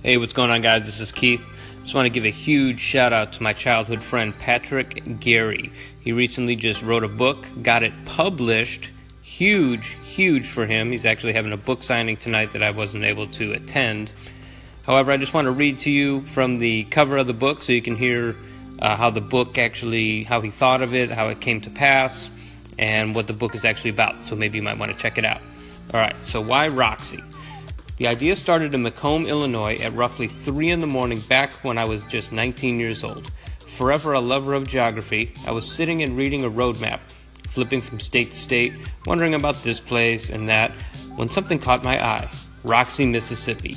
Hey, what's going on, guys? This is Keith. Just want to give a huge shout out to my childhood friend Patrick Gary. He recently just wrote a book, got it published. Huge, huge for him. He's actually having a book signing tonight that I wasn't able to attend. However, I just want to read to you from the cover of the book so you can hear uh, how the book actually, how he thought of it, how it came to pass, and what the book is actually about. So maybe you might want to check it out. All right, so why Roxy? The idea started in Macomb, Illinois at roughly 3 in the morning back when I was just 19 years old. Forever a lover of geography, I was sitting and reading a road map, flipping from state to state, wondering about this place and that, when something caught my eye Roxy, Mississippi.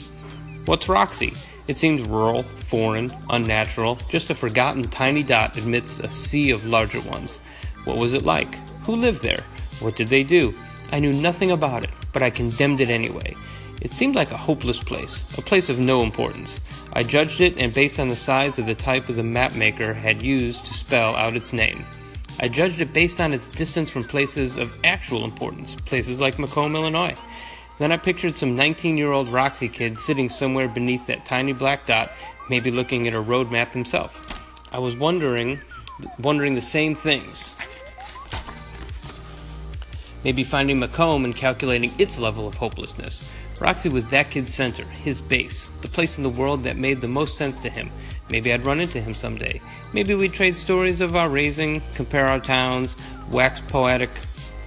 What's Roxy? It seems rural, foreign, unnatural, just a forgotten tiny dot amidst a sea of larger ones. What was it like? Who lived there? What did they do? I knew nothing about it, but I condemned it anyway. It seemed like a hopeless place, a place of no importance. I judged it and based on the size of the type of the map maker had used to spell out its name. I judged it based on its distance from places of actual importance, places like Macomb, Illinois. Then I pictured some 19 year old Roxy kid sitting somewhere beneath that tiny black dot, maybe looking at a road map himself. I was wondering, wondering the same things. Maybe finding Macomb and calculating its level of hopelessness. Roxy was that kid's center, his base, the place in the world that made the most sense to him. Maybe I'd run into him someday. Maybe we'd trade stories of our raising, compare our towns, wax poetic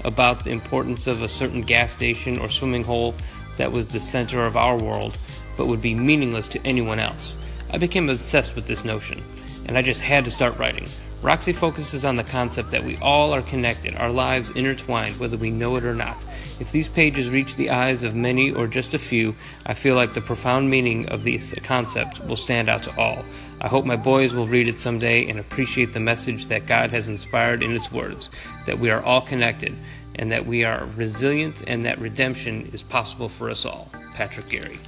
about the importance of a certain gas station or swimming hole that was the center of our world, but would be meaningless to anyone else. I became obsessed with this notion, and I just had to start writing. Roxy focuses on the concept that we all are connected, our lives intertwined, whether we know it or not. If these pages reach the eyes of many or just a few, I feel like the profound meaning of this concept will stand out to all. I hope my boys will read it someday and appreciate the message that God has inspired in its words that we are all connected and that we are resilient and that redemption is possible for us all. Patrick Gary.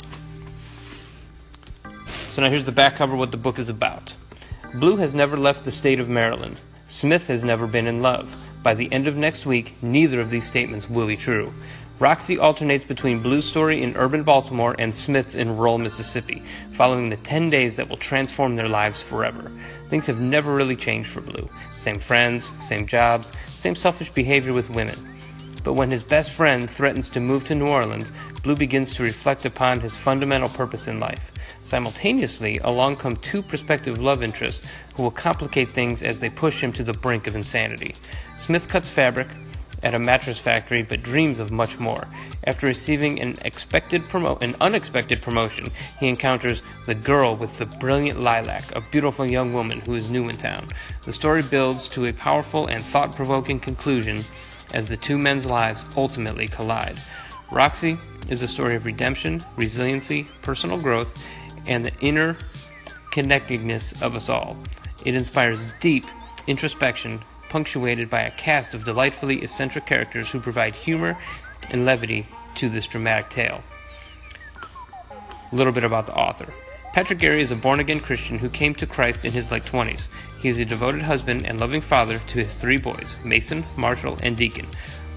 So now here's the back cover what the book is about. Blue has never left the state of Maryland. Smith has never been in love. By the end of next week, neither of these statements will be true. Roxy alternates between Blue's story in urban Baltimore and Smith's in rural Mississippi, following the 10 days that will transform their lives forever. Things have never really changed for Blue. Same friends, same jobs, same selfish behavior with women. But when his best friend threatens to move to New Orleans, Blue begins to reflect upon his fundamental purpose in life. Simultaneously, along come two prospective love interests who will complicate things as they push him to the brink of insanity. Smith cuts fabric at a mattress factory but dreams of much more. After receiving an expected promo- an unexpected promotion, he encounters the girl with the brilliant lilac, a beautiful young woman who is new in town. The story builds to a powerful and thought-provoking conclusion as the two men's lives ultimately collide. Roxy is a story of redemption, resiliency, personal growth, and the inner connectedness of us all. It inspires deep introspection punctuated by a cast of delightfully eccentric characters who provide humor and levity to this dramatic tale. A little bit about the author. Patrick Gary is a born again Christian who came to Christ in his late 20s. He is a devoted husband and loving father to his three boys, Mason, Marshall, and Deacon.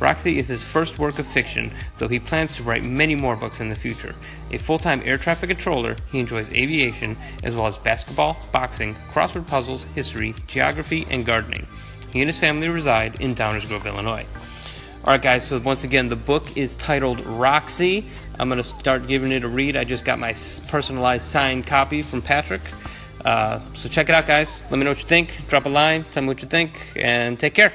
Roxy is his first work of fiction, though he plans to write many more books in the future. A full time air traffic controller, he enjoys aviation as well as basketball, boxing, crossword puzzles, history, geography, and gardening. He and his family reside in Downers Grove, Illinois. All right, guys, so once again, the book is titled Roxy. I'm going to start giving it a read. I just got my personalized signed copy from Patrick. Uh, so check it out, guys. Let me know what you think. Drop a line. Tell me what you think. And take care.